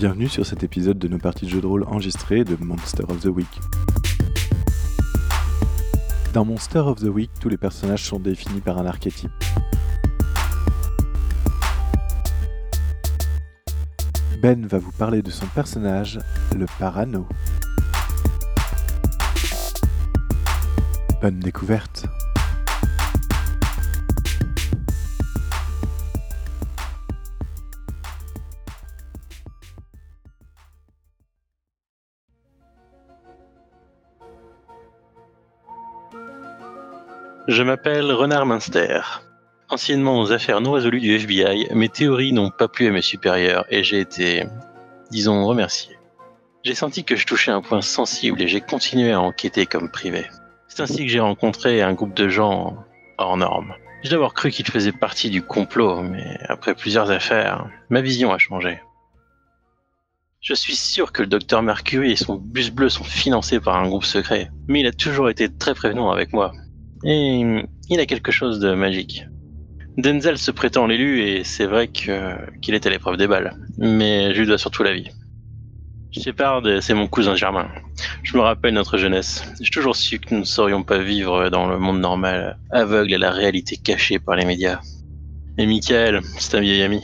Bienvenue sur cet épisode de nos parties de jeux de rôle enregistrées de Monster of the Week. Dans Monster of the Week, tous les personnages sont définis par un archétype. Ben va vous parler de son personnage, le Parano. Bonne découverte Je m'appelle Renard Munster. Anciennement aux affaires non résolues du FBI, mes théories n'ont pas plu à mes supérieurs et j'ai été, disons, remercié. J'ai senti que je touchais un point sensible et j'ai continué à enquêter comme privé. C'est ainsi que j'ai rencontré un groupe de gens hors normes. J'ai d'abord cru qu'ils faisaient partie du complot, mais après plusieurs affaires, ma vision a changé. Je suis sûr que le docteur Mercury et son bus bleu sont financés par un groupe secret, mais il a toujours été très prévenant avec moi. Et il a quelque chose de magique. Denzel se prétend l'élu et c'est vrai qu'il est à l'épreuve des balles, mais je lui dois surtout la vie. Shepard, c'est mon cousin Germain. Je me rappelle notre jeunesse. J'ai toujours su que nous ne saurions pas vivre dans le monde normal, aveugle à la réalité cachée par les médias. Et Michael, c'est un vieil ami.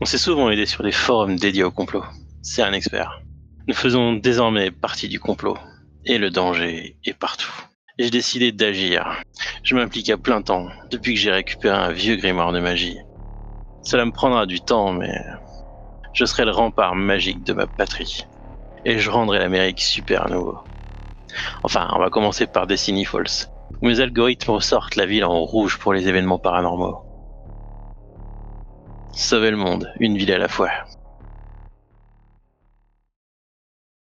On s'est souvent aidé sur des forums dédiés au complot. C'est un expert. Nous faisons désormais partie du complot. Et le danger est partout j'ai décidé d'agir. Je m'implique à plein temps depuis que j'ai récupéré un vieux grimoire de magie. Cela me prendra du temps, mais je serai le rempart magique de ma patrie. Et je rendrai l'Amérique super nouveau. Enfin, on va commencer par Destiny Falls, où mes algorithmes ressortent la ville en rouge pour les événements paranormaux. Sauver le monde, une ville à la fois.